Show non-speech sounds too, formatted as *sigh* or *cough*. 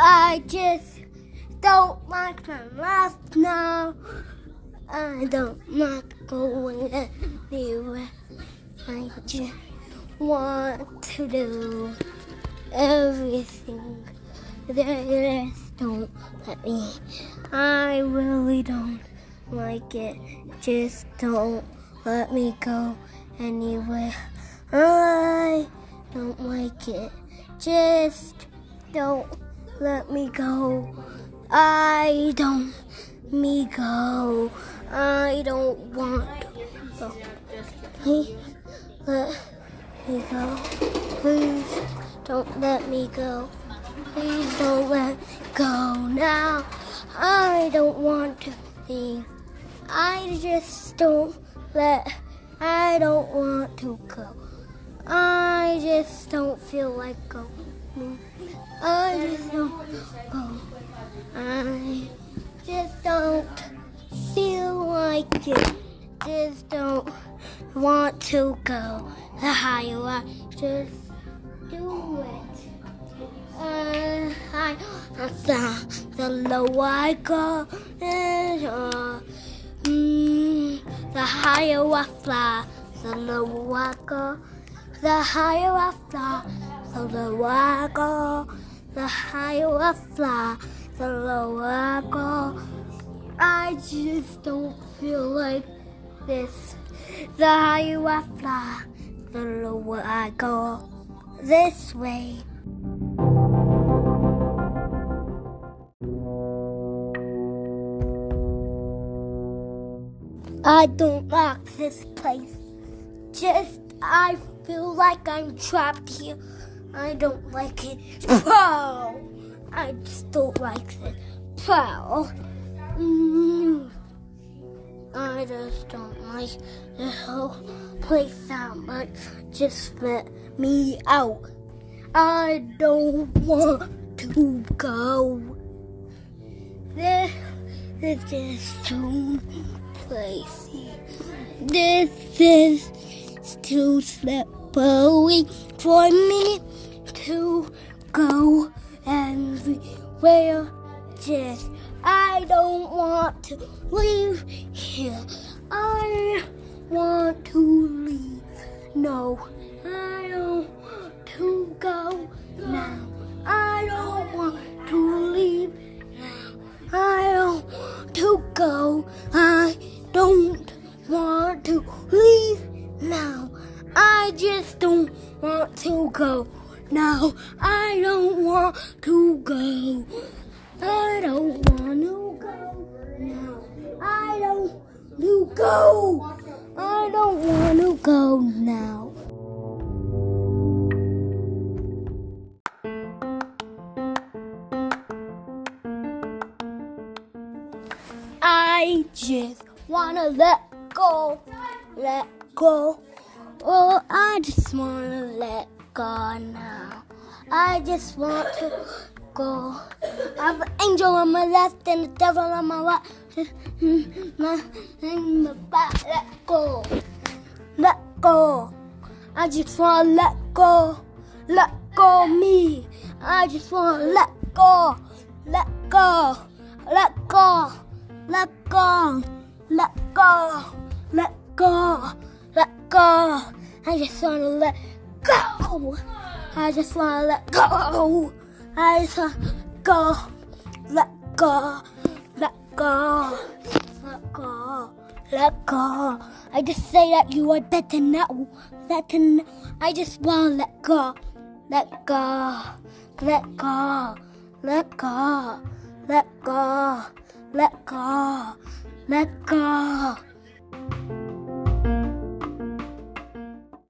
I just don't like my life now. I don't like going anywhere. I just want to do everything. They just don't let me. I really don't like it. Just don't let me go anywhere. I don't like it. Just don't let me go. I don't me go. I don't want to go. Please let me go. Please don't let me go. Please don't let go now. I don't want to leave. I just don't let. I don't want to go. I just don't feel like going. I just don't go. I just don't feel like it. Just don't want to go. The higher I just do it. Uh, I, the, the lower I go, and, uh, mm, the higher I fly, the lower I go. The higher I fly, the lower I go. The higher I fly, the lower I go. I just don't feel like this. The higher I fly, the lower I go. This way. I don't like this place. Just, I feel like I'm trapped here. I don't like it. Pow! I just don't like it. Pow! Mm. I just don't like the whole place that much. Just let me out. I don't want to go. This, this is too crazy. This is too slippery for me to go everywhere. Just I don't want to leave here. I want to leave. No, I don't want to go now. I don't want to leave now. I don't want to go. I don't want to leave now. I just don't want to go now. I don't want to go. I don't want to go now. I don't want to go. I don't want to go now. I just wanna let go, let go. Oh, I just wanna let go now. I just want to go. I have an angel on *laughs* my left and the devil on my right. My, my back, let go, let go. I just wanna let go, let go me. I just wanna let go, let go, let go, let go, let go, let go, let go. I just wanna let go. I just wanna let go. I just wanna go, let go, let go, let go, let go. I just say that you are better now, better now. I just wanna let go, let go, let go, let go, let go, let go, let go.